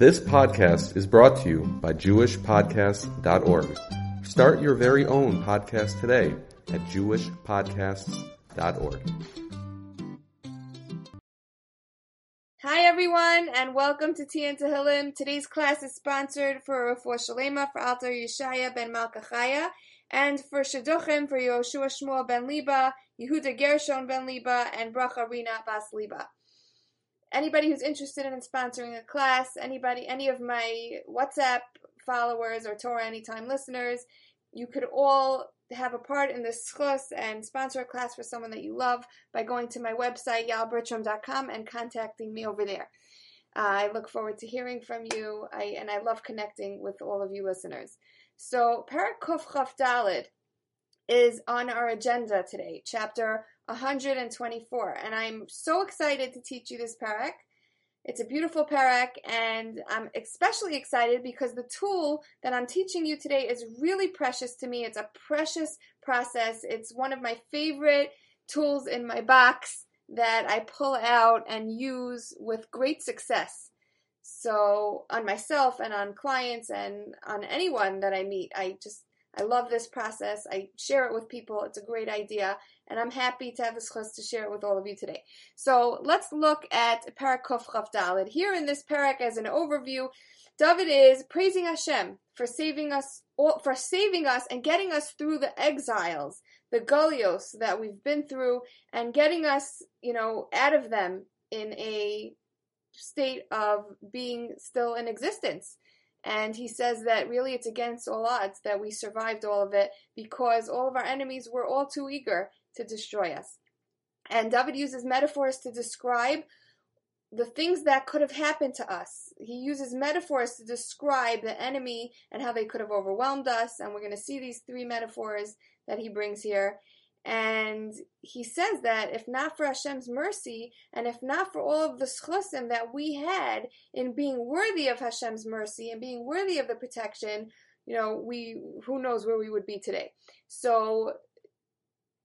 This podcast is brought to you by JewishPodcasts.org. Start your very own podcast today at JewishPodcasts.org. Hi everyone, and welcome to Tian Tehillim. Today's class is sponsored for Refuah Shalema for Alter Yeshaya ben Malkachaya, and for Shidduchim for Yoshua Shmuel ben Liba, Yehuda Gershon ben Liba, and Bracha Rina Bas Liba. Anybody who's interested in sponsoring a class, anybody, any of my WhatsApp followers or Torah Anytime listeners, you could all have a part in this schus and sponsor a class for someone that you love by going to my website, yalbertram.com, and contacting me over there. Uh, I look forward to hearing from you, I, and I love connecting with all of you listeners. So, Parakuf Chaf Dalid is on our agenda today, chapter 124, and I'm so excited to teach you this parak. It's a beautiful parak, and I'm especially excited because the tool that I'm teaching you today is really precious to me. It's a precious process. It's one of my favorite tools in my box that I pull out and use with great success. So, on myself and on clients and on anyone that I meet, I just I love this process. I share it with people. It's a great idea, and I'm happy to have this chus to share it with all of you today. So let's look at Parak Kof Dalid. Here in this parak, as an overview, David is praising Hashem for saving us, for saving us and getting us through the exiles, the golios that we've been through, and getting us, you know, out of them in a state of being still in existence. And he says that really it's against all odds that we survived all of it because all of our enemies were all too eager to destroy us. And David uses metaphors to describe the things that could have happened to us. He uses metaphors to describe the enemy and how they could have overwhelmed us. And we're going to see these three metaphors that he brings here. And he says that if not for Hashem's mercy, and if not for all of the schusim that we had in being worthy of Hashem's mercy and being worthy of the protection, you know, we who knows where we would be today. So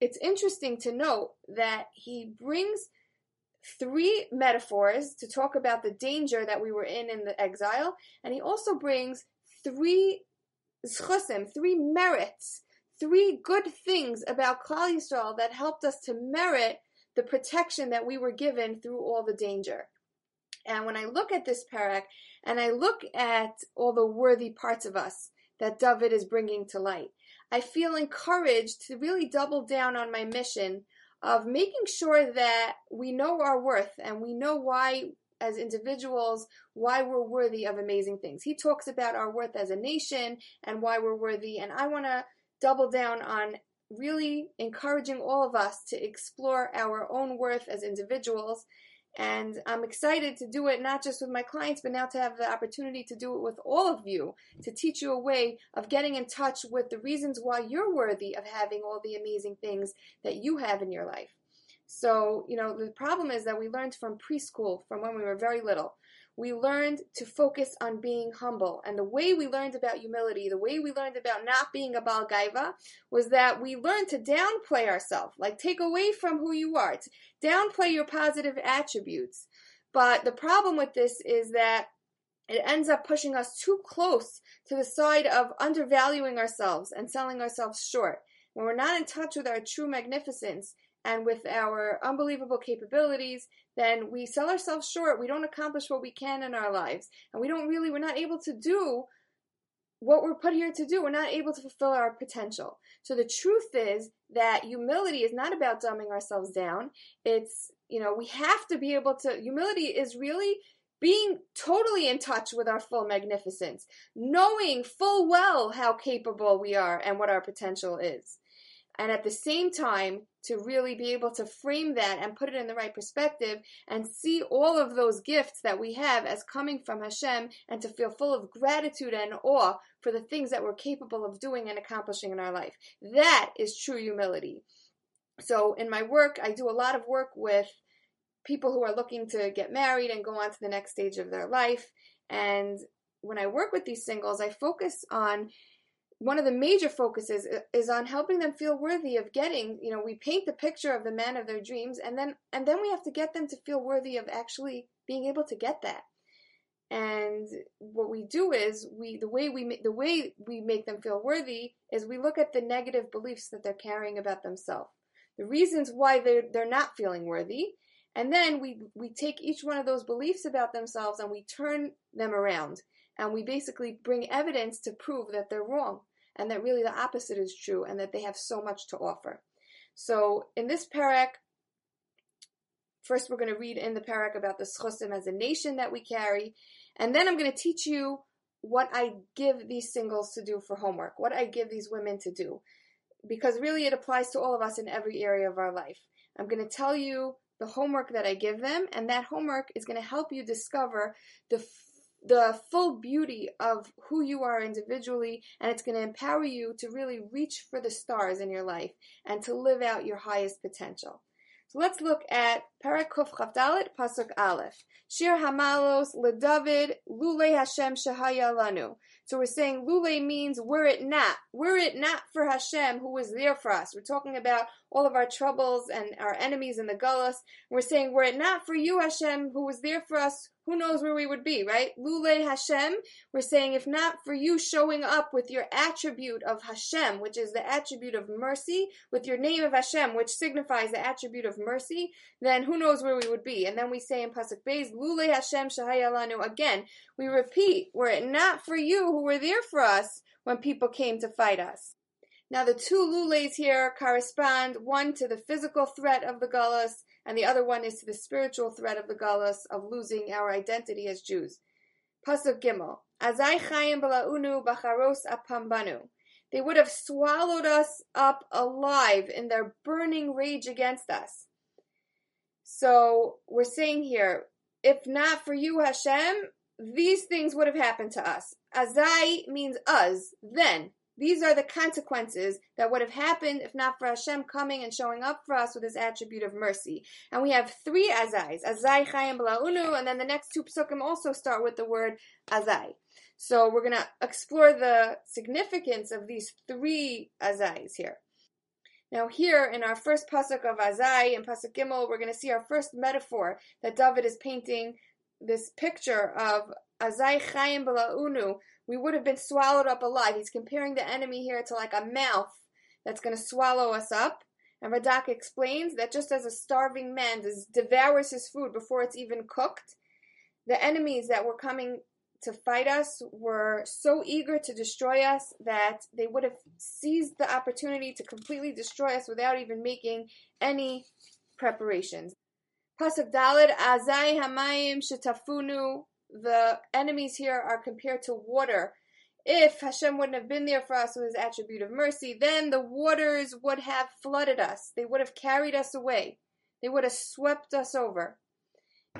it's interesting to note that he brings three metaphors to talk about the danger that we were in in the exile, and he also brings three schusim, three merits three good things about Klal Yisrael that helped us to merit the protection that we were given through all the danger. And when I look at this parak and I look at all the worthy parts of us that David is bringing to light, I feel encouraged to really double down on my mission of making sure that we know our worth and we know why as individuals why we're worthy of amazing things. He talks about our worth as a nation and why we're worthy and I want to double down on really encouraging all of us to explore our own worth as individuals. And I'm excited to do it not just with my clients, but now to have the opportunity to do it with all of you, to teach you a way of getting in touch with the reasons why you're worthy of having all the amazing things that you have in your life. So, you know, the problem is that we learned from preschool, from when we were very little, we learned to focus on being humble. And the way we learned about humility, the way we learned about not being a Baal Gaiva, was that we learned to downplay ourselves, like take away from who you are, to downplay your positive attributes. But the problem with this is that it ends up pushing us too close to the side of undervaluing ourselves and selling ourselves short. When we're not in touch with our true magnificence, and with our unbelievable capabilities, then we sell ourselves short. We don't accomplish what we can in our lives. And we don't really, we're not able to do what we're put here to do. We're not able to fulfill our potential. So the truth is that humility is not about dumbing ourselves down. It's, you know, we have to be able to, humility is really being totally in touch with our full magnificence, knowing full well how capable we are and what our potential is and at the same time to really be able to frame that and put it in the right perspective and see all of those gifts that we have as coming from Hashem and to feel full of gratitude and awe for the things that we're capable of doing and accomplishing in our life. That is true humility. So in my work, I do a lot of work with people who are looking to get married and go on to the next stage of their life. And when I work with these singles, I focus on one of the major focuses is on helping them feel worthy of getting you know we paint the picture of the man of their dreams and then and then we have to get them to feel worthy of actually being able to get that. And what we do is we the way we the way we make them feel worthy is we look at the negative beliefs that they're carrying about themselves the reasons why they're they're not feeling worthy and then we we take each one of those beliefs about themselves and we turn them around and we basically bring evidence to prove that they're wrong and that really the opposite is true and that they have so much to offer. So in this parak First, we're going to read in the parak about the schusim as a nation that we carry, and then I'm going to teach you what I give these singles to do for homework, what I give these women to do, because really it applies to all of us in every area of our life. I'm going to tell you the homework that I give them, and that homework is going to help you discover the the full beauty of who you are individually, and it's going to empower you to really reach for the stars in your life and to live out your highest potential. So let's look at Parakuf Chavdalit Pasuk Aleph. Shir Hamalos LeDavid Lule Hashem Shahaya Lanu. So we're saying Lule means were it not, were it not for Hashem who was there for us. We're talking about all of our troubles and our enemies in the Gullus. We're saying were it not for you Hashem who was there for us, who knows where we would be, right? Lule Hashem, we're saying if not for you showing up with your attribute of Hashem, which is the attribute of mercy, with your name of Hashem, which signifies the attribute of mercy, then who knows where we would be? And then we say in Pasuk Beis, Lule Hashem Shahayalanu. Again, we repeat, were it not for you who were there for us when people came to fight us. Now the two lules here correspond one to the physical threat of the gullus, and the other one is to the spiritual threat of the gullus of losing our identity as Jews. Pasuk Gimel. Azai chayim balaunu bacharos apambanu. They would have swallowed us up alive in their burning rage against us. So we're saying here, if not for you, Hashem, these things would have happened to us. Azai means us, then. These are the consequences that would have happened if not for Hashem coming and showing up for us with his attribute of mercy. And we have three azais, azai, chayim, blaunu, and then the next two psukim also start with the word azai. So we're going to explore the significance of these three azais here. Now, here in our first pasuk of Azai and pasuk Gimel, we're going to see our first metaphor that David is painting this picture of Azai Chaim Balaunu. We would have been swallowed up alive. He's comparing the enemy here to like a mouth that's going to swallow us up. And Radak explains that just as a starving man devours his food before it's even cooked, the enemies that were coming to fight us were so eager to destroy us that they would have seized the opportunity to completely destroy us without even making any preparations. Pasuk Dalid Azai Hamayim Shetafunu. The enemies here are compared to water. If Hashem wouldn't have been there for us with his attribute of mercy, then the waters would have flooded us. They would have carried us away. They would have swept us over.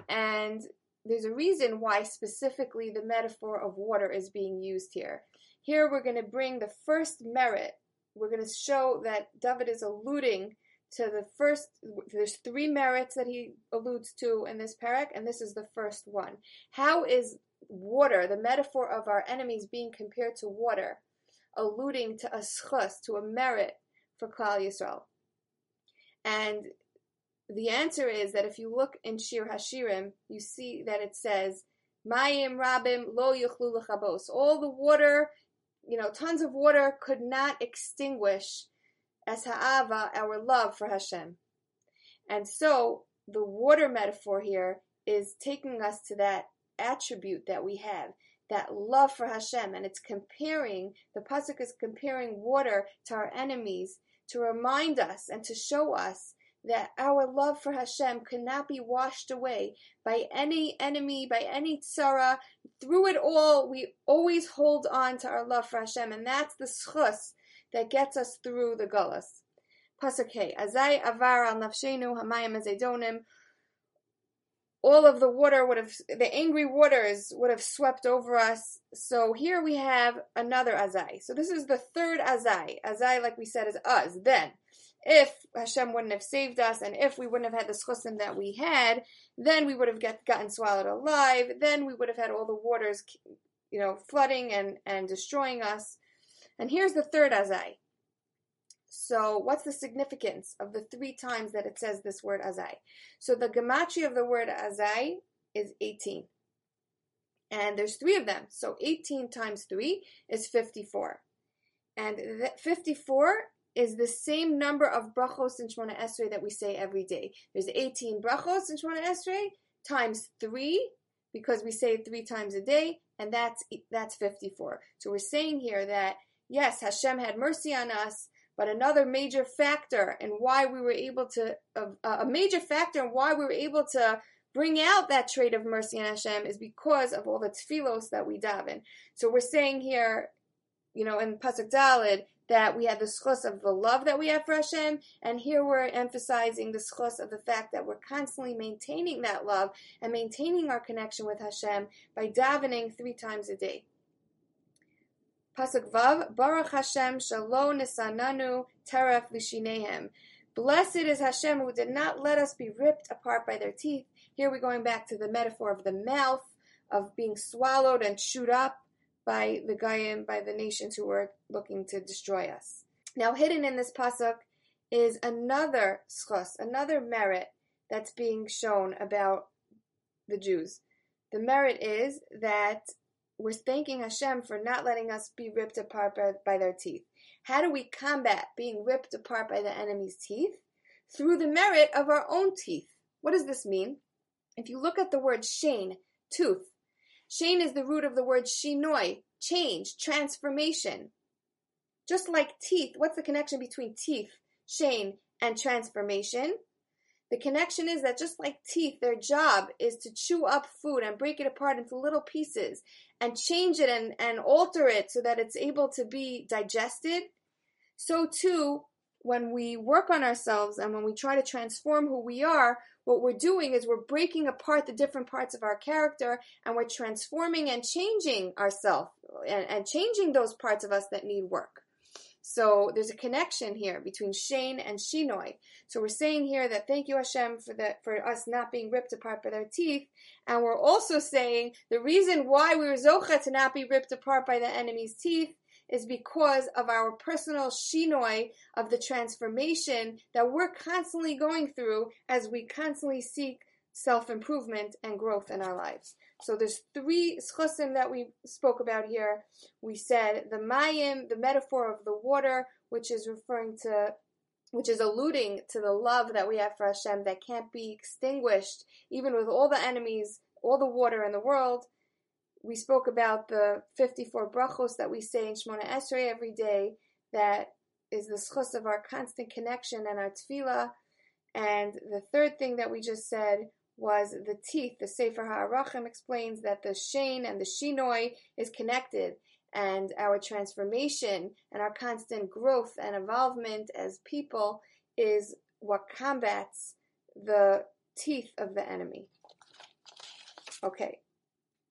And there's a reason why specifically the metaphor of water is being used here. Here we're going to bring the first merit. We're going to show that David is alluding to the first, there's three merits that he alludes to in this parak, and this is the first one. How is water, the metaphor of our enemies being compared to water, alluding to a schus, to a merit for Klal Yisrael? And the answer is that if you look in Shir Hashirim, you see that it says, Mayim Rabim Lo Yuchlu. All the water, you know, tons of water could not extinguish as ha'ava, our love for Hashem. And so the water metaphor here is taking us to that attribute that we have, that love for Hashem, and it's comparing, the Pasuk is comparing water to our enemies to remind us and to show us that our love for Hashem cannot be washed away by any enemy, by any tzara. Through it all, we always hold on to our love for Hashem, and that's the schus that gets us through the gullus. Pasuk Azai avar al nafshenu hamayim azedonim. All of the water would have, the angry waters would have swept over us. So here we have another azai. So this is the third azai. Azai, like we said, is us. Then if Hashem wouldn't have saved us and if we wouldn't have had the schusim that we had, then we would have get, gotten swallowed alive. Then we would have had all the waters, you know, flooding and, and destroying us. And here's the third azai. So, what's the significance of the three times that it says this word azai? So, the gematria of the word azai is 18. And there's three of them. So 18 times 3 is 54. And 54 is the same number of brachos in Shemona Esrei that we say every day. There's 18 brachos in Shemona Esrei times 3 because we say it three times a day, and that's that's 54. So we're saying here that yes, Hashem had mercy on us, but another major factor in why we were able to uh, a major factor in why we were able to bring out that trait of mercy on Hashem is because of all the tefillos that we daven. So we're saying here, you know, in pasuk Dalid that we have the schos of the love that we have for Hashem, and here we're emphasizing the schos of the fact that we're constantly maintaining that love and maintaining our connection with Hashem by davening three times a day. Pasuk Vav, Baruch Hashem Shalom Nisananu Teref Lishinehem. Blessed is Hashem who did not let us be ripped apart by their teeth. Here we're going back to the metaphor of the mouth, of being swallowed and chewed up by the Goyim, by the nations who were looking to destroy us. Now, hidden in this pasuk is another schos, another merit that's being shown about the Jews. The merit is that we're thanking Hashem for not letting us be ripped apart by, by their teeth. How do we combat being ripped apart by the enemy's teeth? Through the merit of our own teeth. What does this mean? If you look at the word shane, tooth, shane is the root of the word shinoi, change, transformation. Just like teeth, what's the connection between teeth, shane, and transformation? The connection is that just like teeth, their job is to chew up food and break it apart into little pieces and change it and, and alter it so that it's able to be digested so too, when we work on ourselves and when we try to transform who we are, what we're doing is we're breaking apart the different parts of our character and we're transforming and changing ourselves and, and changing those parts of us that need work. So there's a connection here between Shane and Shinoi. So we're saying here that thank you Hashem for that for us not being ripped apart by their teeth, and we're also saying the reason why we were zocha to not be ripped apart by the enemy's teeth is because of our personal shinoi of the transformation that we're constantly going through as we constantly seek self-improvement and growth in our lives. So there's three schosim that we spoke about here. We said the mayim, the metaphor of the water, which is referring to which is alluding to the love that we have for Hashem that can't be extinguished, even with all the enemies, all the water in the world we spoke about the 54 brachos that we say in Shemona Esrei every day, that is the schus of our constant connection and our tefillah. And the third thing that we just said was the teeth. The Sefer HaArachim explains that the Shane and the Shinoi is connected, and our transformation and our constant growth and involvement as people is what combats the teeth of the enemy. Okay,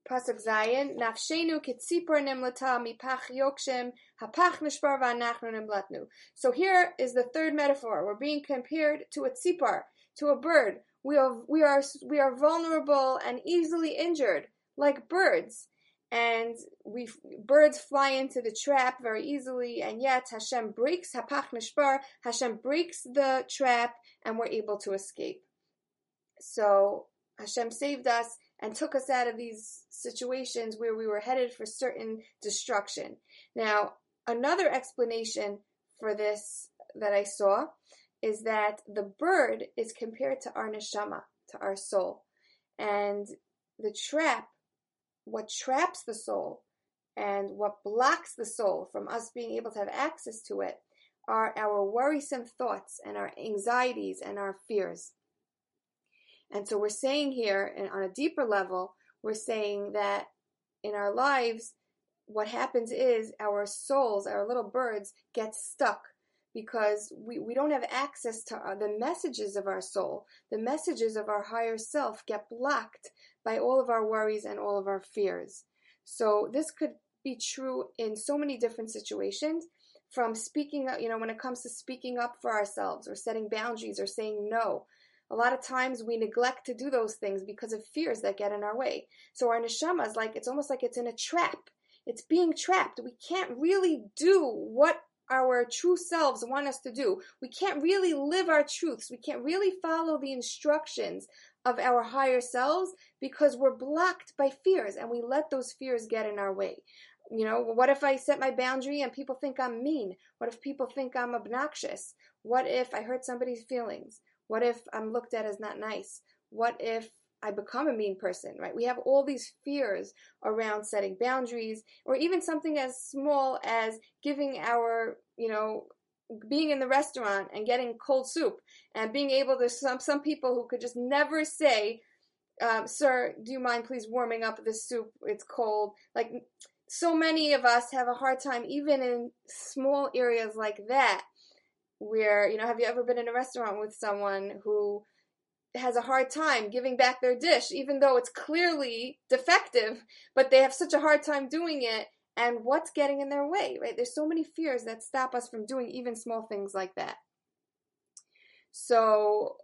Pasuk Zayin, Nafshenu kitzipor nimlata mipach yokshem, hapach nishbar v'anachnu nimlatnu. So here is the third metaphor. We're being compared to a tzipar, to a bird. We are, we are, we are vulnerable and easily injured, like birds. And we birds fly into the trap very easily, and yet Hashem breaks hapach nishbar. Hashem breaks the trap, and we're able to escape. So Hashem saved us and took us out of these situations where we were headed for certain destruction. Now, another explanation for this that I saw is that the bird is compared to our neshama, to our soul. And the trap, what traps the soul and what blocks the soul from us being able to have access to it are our worrisome thoughts and our anxieties and our fears. And so we're saying here, and on a deeper level, we're saying that in our lives, what happens is our souls, our little birds, get stuck because we, we don't have access to uh, the messages of our soul. The messages of our higher self get blocked by all of our worries and all of our fears. So this could be true in so many different situations from speaking up, you know, when it comes to speaking up for ourselves or setting boundaries or saying no a lot of times we neglect to do those things because of fears that get in our way. So our neshama is like, it's almost like it's in a trap. It's being trapped. We can't really do what our true selves want us to do. We can't really live our truths. We can't really follow the instructions of our higher selves because we're blocked by fears and we let those fears get in our way. You know, what if I set my boundary and people think I'm mean? What if people think I'm obnoxious? What if I hurt somebody's feelings? What if I'm looked at as not nice? What if I become a mean person, right? We have all these fears around setting boundaries or even something as small as giving our, you know, being in the restaurant and getting cold soup and being able to some some people who could just never say um, sir do you mind please warming up the soup it's cold like so many of us have a hard time even in small areas like that where you know have you ever been in a restaurant with someone who has a hard time giving back their dish even though it's clearly defective but they have such a hard time doing it and what's getting in their way, right? There's so many fears that stop us from doing even small things like that. So,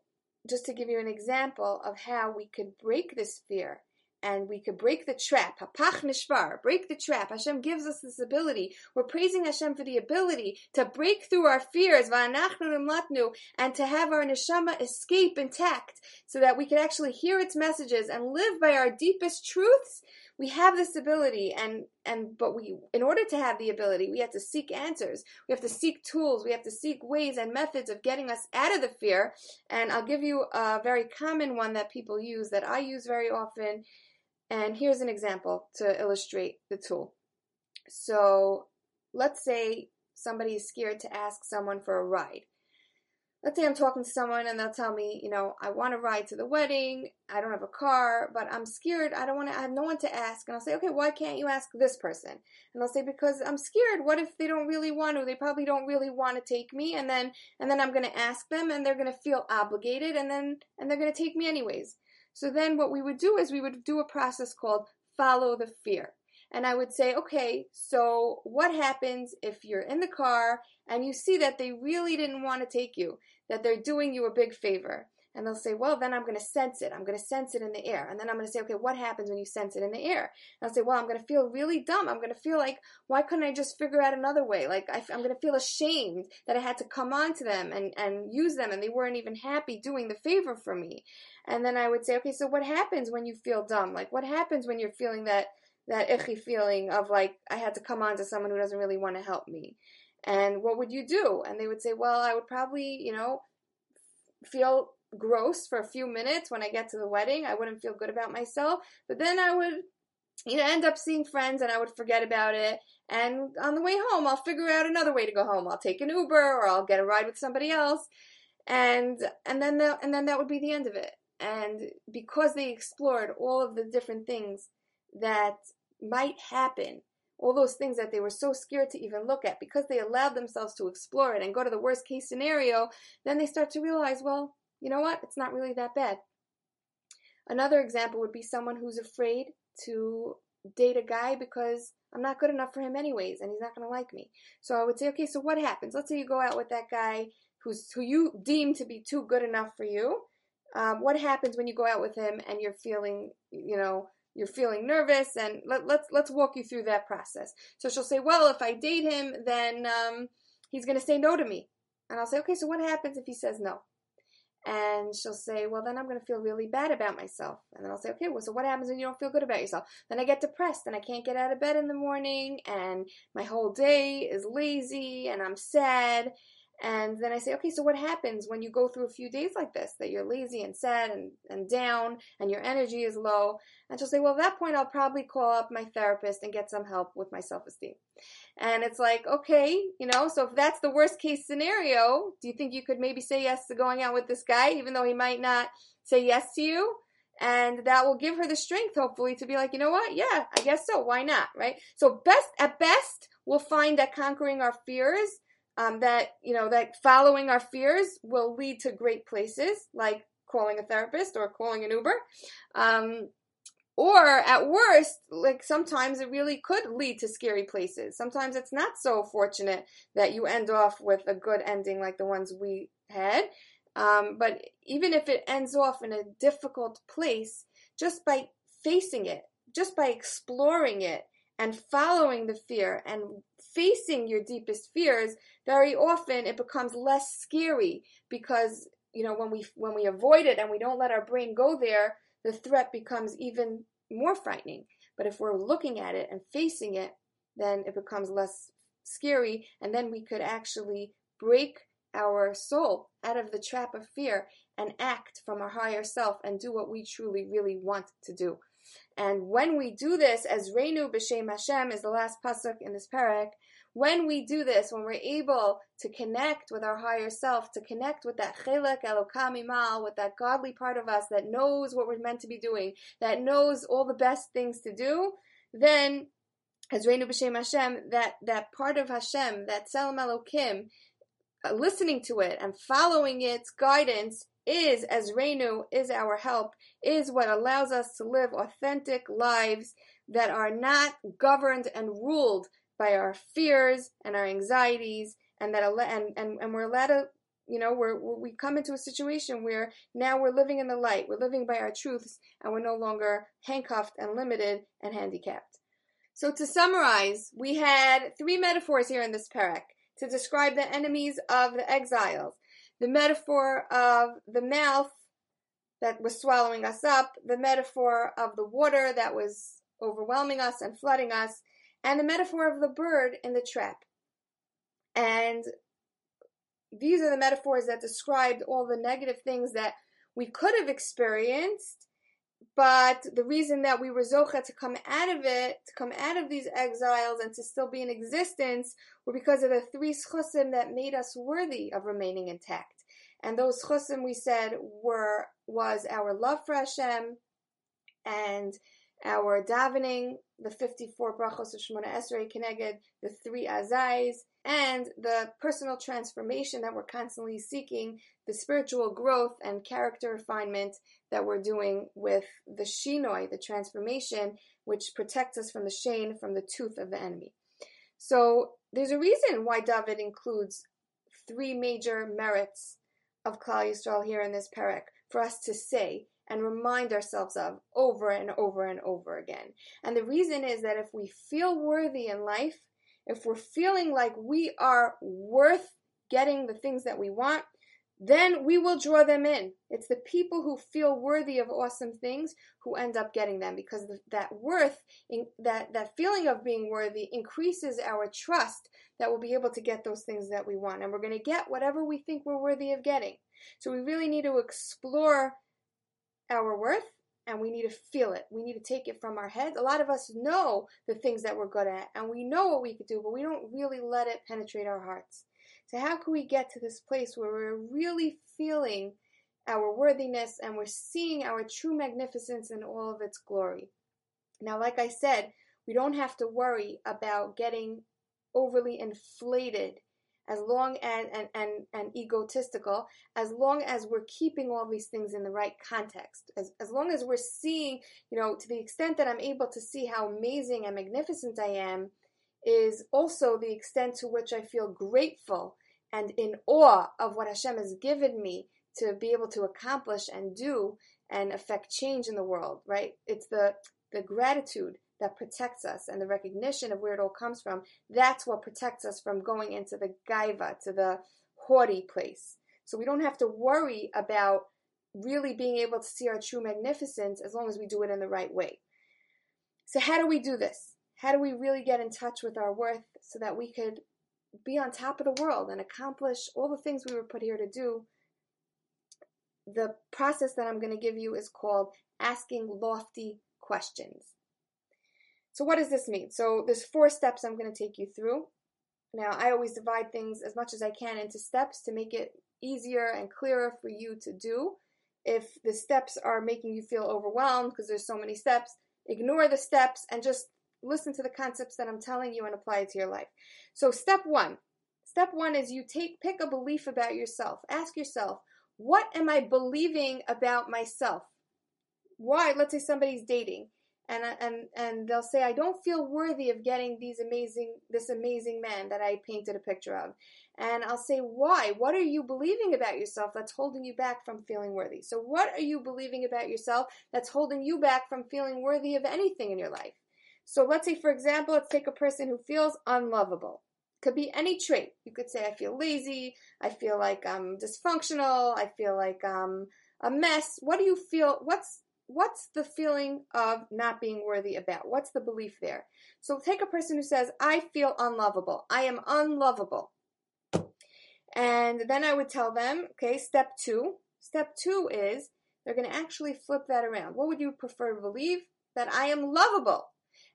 just to give you an example of how we could break this fear and we could break the trap, hapach nishvar, break the trap. Hashem gives us this ability. We're praising Hashem for the ability to break through our fears, and to have our neshama escape intact, so that we can actually hear its messages and live by our deepest truths. We have this ability and and but we in order to have the ability we have to seek answers. We have to seek tools. We have to seek ways and methods of getting us out of the fear. And i'll give you a very common one that people use that i use very often and here's an example to illustrate the tool so let's say somebody is scared to ask someone for a ride let's say I'm talking to someone and they'll tell me, you know, I want to ride to the wedding. I don't have a car, but I'm scared. I don't want to, I have no one to ask. And I'll say, okay, why can't you ask this person? And they'll say, because I'm scared. What if they don't really want to? They probably don't really want to take me. And then, and then I'm going to ask them and they're going to feel obligated and then, and they're going to take me anyways. So then what we would do is we would do a process called follow the fear and I would say, okay, so what happens if you're in the car and you see that they really didn't want to take you, that they're doing you a big favor? And they'll say, well, then I'm going to sense it. I'm going to sense it in the air. And then I'm going to say, okay, what happens when you sense it in the air? And I'll say, well, I'm going to feel really dumb. I'm going to feel like, why couldn't I just figure out another way? Like, I, am going to feel ashamed that I had to come on to them and, and use them and they weren't even happy doing the favor for me. And then I would say, okay, so what happens when you feel dumb? Like, what happens when you're feeling that that icky feeling of like I had to come on to someone who doesn't really want to help me. And what would you do? And they would say, well, I would probably, you know, feel gross for a few minutes when I get to the wedding. I wouldn't feel good about myself, but then I would you know, end up seeing friends and I would forget about it. And on the way home, I'll figure out another way to go home. I'll take an Uber or I'll get a ride with somebody else. And and then the, and then that would be the end of it. And because they explored all of the different things that might happen, all those things that they were so scared to even look at, because they allowed themselves to explore it and go to the worst case scenario, then they start to realize, well, you know what? It's not really that bad. Another example would be someone who's afraid to date a guy because I'm not good enough for him anyways and he's not going to like me. So I would say, okay, so what happens? Let's say you go out with that guy who's who you deem to be too good enough for you. Um, what happens when you go out with him and you're feeling, you know, you're feeling nervous and let, let's let's walk you through that process so she'll say well if i date him then um, he's going to say no to me and i'll say okay so what happens if he says no and she'll say well then i'm going to feel really bad about myself. And then i'll say okay well so what happens when you don't feel good about yourself? Then i get depressed and i can't get out of bed in the morning and my whole day is lazy and i'm sad and then I say, okay, so what happens when you go through a few days like this, that you're lazy and sad and, and down and your energy is low? And she'll say, well, at that point, I'll probably call up my therapist and get some help with my self esteem. And it's like, okay, you know, so if that's the worst case scenario, do you think you could maybe say yes to going out with this guy, even though he might not say yes to you? And that will give her the strength, hopefully, to be like, you know what? Yeah, I guess so. Why not? Right? So, best, at best, we'll find that conquering our fears um, that you know that following our fears will lead to great places like calling a therapist or calling an Uber. Um, or at worst, like sometimes it really could lead to scary places. Sometimes it's not so fortunate that you end off with a good ending like the ones we had. Um, but even if it ends off in a difficult place, just by facing it, just by exploring it and following the fear and facing your deepest fears, very often it becomes less scary because you know, when we when we avoid it and we don't let our brain go there, the threat becomes even more frightening. But if we're looking at it and facing it, then it becomes less scary, and then we could actually break our soul out of the trap of fear and act from our higher self and do what we truly, really want to do. And when we do this, Ezreinu B'Shem Hashem is the last pasuk in this parak, when we do this, when we're able to connect with our higher self, to connect with that chelek elokam imal, with that godly part of us that knows what we're meant to be doing, that knows all the best things to do, then Ezreinu B'Shem Hashem, that, that part of Hashem, that Tselem Elokim, uh, listening to it and following its guidance is, Ezreinu is our help, is what allows us to live authentic lives that are not governed and ruled by our fears and our anxieties, and that and and, and we're allowed to, you know, we're, we come into a situation where now we're living in the light, we're living by our truths, and we're no longer handcuffed and limited and handicapped. So to summarize, we had three metaphors here in this parak to describe the enemies of the exiles the metaphor of the mouth that was swallowing us up, the metaphor of the water that was overwhelming us and flooding us, and the metaphor of the bird in the trap. And these are the metaphors that described all the negative things that we could have experienced, but the reason that we were zocha to come out of it, to come out of these exiles and to still be in existence, were because of the three schusim that made us worthy of remaining intact. And those schusim we said were was our love for Hashem and our davening, the 54 brachos of Shemona Esrei Keneged, the three azais, and the personal transformation that we're constantly seeking, the spiritual growth and character refinement that we're doing with the shinoi, the transformation, which protects us from the shane, from the tooth of the enemy. So there's a reason why David includes three major merits of Klal Yisrael here in this parak for us to say and remind ourselves of over and over and over again. And the reason is that if we feel worthy in life, if we're feeling like we are worth getting the things that we want, then we will draw them in. It's the people who feel worthy of awesome things who end up getting them because that worth, that, that feeling of being worthy increases our trust that we'll be able to get those things that we want. And we're going to get whatever we think we're worthy of getting. So we really need to explore our worth and we need to feel it. We need to take it from our heads. A lot of us know the things that we're good at and we know what we could do, but we don't really let it penetrate our hearts. So, how can we get to this place where we're really feeling our worthiness and we're seeing our true magnificence in all of its glory? Now, like I said, we don't have to worry about getting overly inflated as long as and, and, and egotistical, as long as we're keeping all these things in the right context, as, as long as we're seeing, you know, to the extent that I'm able to see how amazing and magnificent I am, is also the extent to which I feel grateful and in awe of what Hashem has given me to be able to accomplish and do and affect change in the world, right? It's the the gratitude that protects us and the recognition of where it all comes from, that's what protects us from going into the gaiva, to the haughty place. So we don't have to worry about really being able to see our true magnificence as long as we do it in the right way. So, how do we do this? How do we really get in touch with our worth so that we could be on top of the world and accomplish all the things we were put here to do? The process that I'm going to give you is called asking lofty questions. So what does this mean? So there's four steps I'm going to take you through. Now, I always divide things as much as I can into steps to make it easier and clearer for you to do. If the steps are making you feel overwhelmed because there's so many steps, ignore the steps and just listen to the concepts that I'm telling you and apply it to your life. So step 1. Step 1 is you take pick a belief about yourself. Ask yourself, what am I believing about myself? Why? Let's say somebody's dating and and and they'll say I don't feel worthy of getting these amazing this amazing man that I painted a picture of. And I'll say why? What are you believing about yourself that's holding you back from feeling worthy? So what are you believing about yourself that's holding you back from feeling worthy of anything in your life? So let's say for example, let's take a person who feels unlovable. Could be any trait. You could say, I feel lazy, I feel like I'm dysfunctional, I feel like I'm a mess. What do you feel? What's what's the feeling of not being worthy about? What's the belief there? So take a person who says, I feel unlovable. I am unlovable. And then I would tell them, okay, step two. Step two is they're going to actually flip that around. What would you prefer to believe? That I am lovable.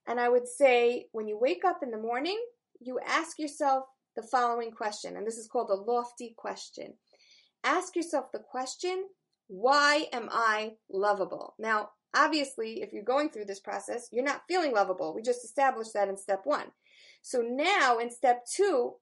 And I would say, when you wake up in the morning, you ask yourself the following question, and this is called a lofty question. Ask yourself the question, why am I lovable? Now, obviously, if you're going through this process, you're not feeling lovable. We just established that in step one. So now in step two,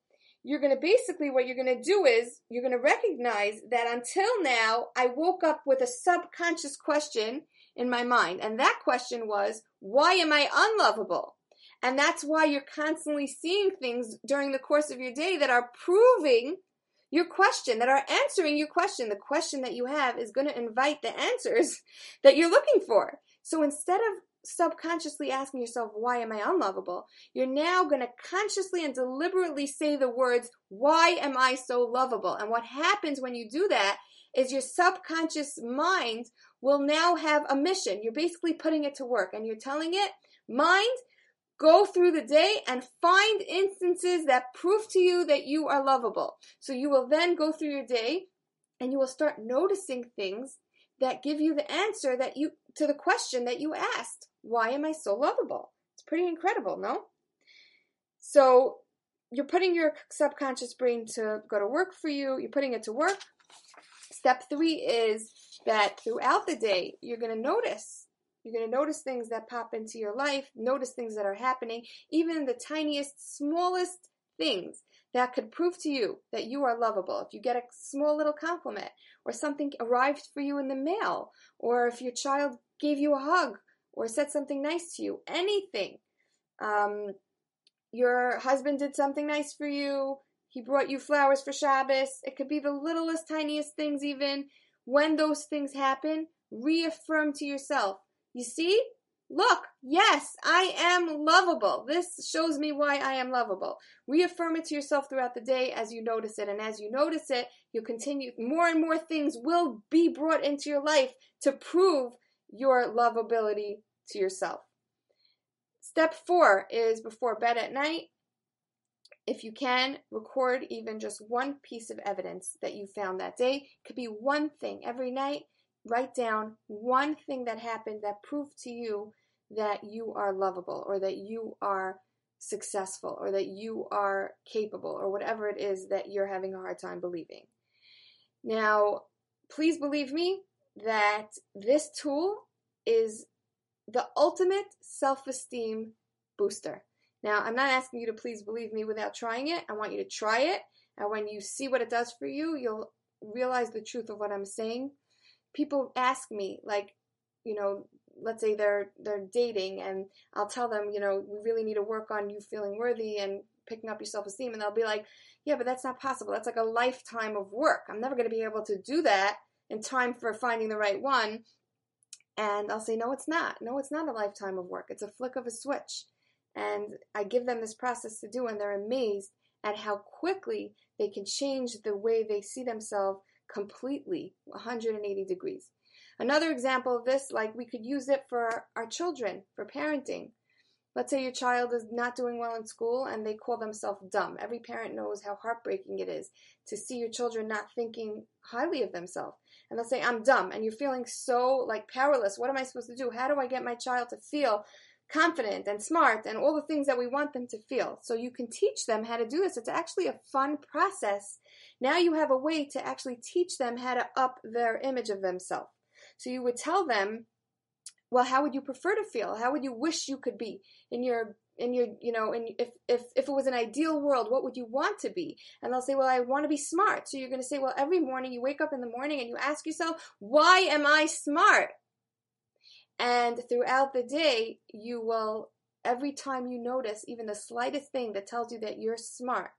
you're going to basically what you're going to do is you're going to recognize that until now I woke up with a subconscious question in my mind and that question was why am I unlovable? And that's why you're constantly seeing things during the course of your day that are proving your question, that are answering your question. The question that you have is going to invite the answers that you're looking for. So instead of subconsciously asking yourself, why am I unlovable? You're now going to consciously and deliberately say the words, why am I so lovable? And what happens when you do that is your subconscious mind will now have a mission. You're basically putting it to work and you're telling it, mind, go through the day and find instances that prove to you that you are lovable. So you will then go through your day and you will start noticing things that give you the answer that you to the question that you asked. Why am I so lovable? It's pretty incredible, no? So you're putting your subconscious brain to go to work for you, you're putting it to work. Step three is that throughout the day, you're going to notice. You're going to notice things that pop into your life, notice things that are happening, even the tiniest, smallest things that could prove to you that you are lovable. If you get a small little compliment, or something arrived for you in the mail, or if your child gave you a hug, or said something nice to you, anything. Um, your husband did something nice for you, he brought you flowers for Shabbos. It could be the littlest, tiniest things, even. When those things happen, reaffirm to yourself. You see? Look, yes, I am lovable. This shows me why I am lovable. Reaffirm it to yourself throughout the day as you notice it. And as you notice it, you'll continue, more and more things will be brought into your life to prove your lovability to yourself. Step four is before bed at night. If you can, record even just one piece of evidence that you found that day. It could be one thing every night. Write down one thing that happened that proved to you that you are lovable or that you are successful or that you are capable or whatever it is that you're having a hard time believing. Now, please believe me that this tool is the ultimate self esteem booster. Now, I'm not asking you to please believe me without trying it. I want you to try it. And when you see what it does for you, you'll realize the truth of what I'm saying. People ask me, like, you know, let's say they're they're dating and I'll tell them, you know, we really need to work on you feeling worthy and picking up your self-esteem and they'll be like, "Yeah, but that's not possible. That's like a lifetime of work. I'm never going to be able to do that in time for finding the right one." And I'll say, "No, it's not. No, it's not a lifetime of work. It's a flick of a switch." And I give them this process to do and they're amazed at how quickly they can change the way they see themselves completely 180 degrees. Another example of this, like we could use it for our children, for parenting. Let's say your child is not doing well in school and they call themselves dumb. Every parent knows how heartbreaking it is to see your children not thinking highly of themselves. And they'll say, I'm dumb. And you're feeling so like powerless. What am I supposed to do? How do I get my child to feel confident and smart and all the things that we want them to feel? So you can teach them how to do this. It's actually a fun process. Now you have a way to actually teach them how to up their image of themselves. So you would tell them, well, how would you prefer to feel? How would you wish you could be in your in your you know and if if if it was an ideal world what would you want to be and they'll say well i want to be smart so you're going to say well every morning you wake up in the morning and you ask yourself why am i smart and throughout the day you will every time you notice even the slightest thing that tells you that you're smart.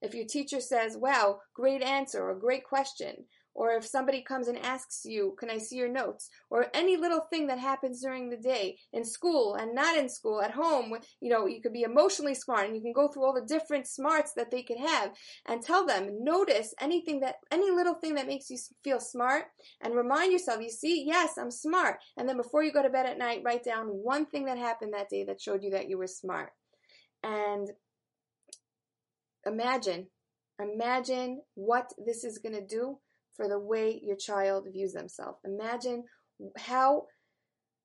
If your teacher says wow great answer or great question or if somebody comes and asks you, Can I see your notes? or any little thing that happens during the day in school and not in school, at home, you know, you could be emotionally smart and you can go through all the different smarts that they could have and tell them, notice anything that, any little thing that makes you feel smart and remind yourself, you see, yes, I'm smart. And then before you go to bed at night, write down one thing that happened that day that showed you that you were smart. And imagine, imagine what this is going to do for the way your child views themselves. Imagine how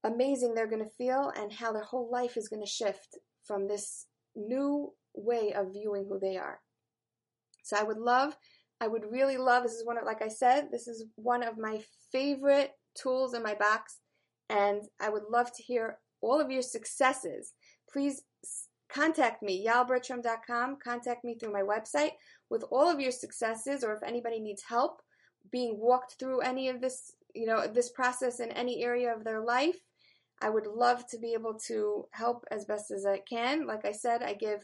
amazing they're going to feel and how their whole life is going to shift from this new way of viewing who they are. So I would love, I would really love, this is one of, like I said, this is one of my favorite tools in my box, and I would love to hear all of your successes. Please contact me, yalbertram.com. Contact me through my website with all of your successes, or if anybody needs help being walked through any of this, you know, this process in any area of their life. I would love to be able to help as best as I can. Like I said, I give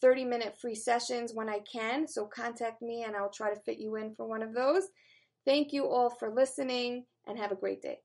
30 minute free sessions when I can, so contact me and I'll try to fit you in for one of those. Thank you all for listening and have a great day.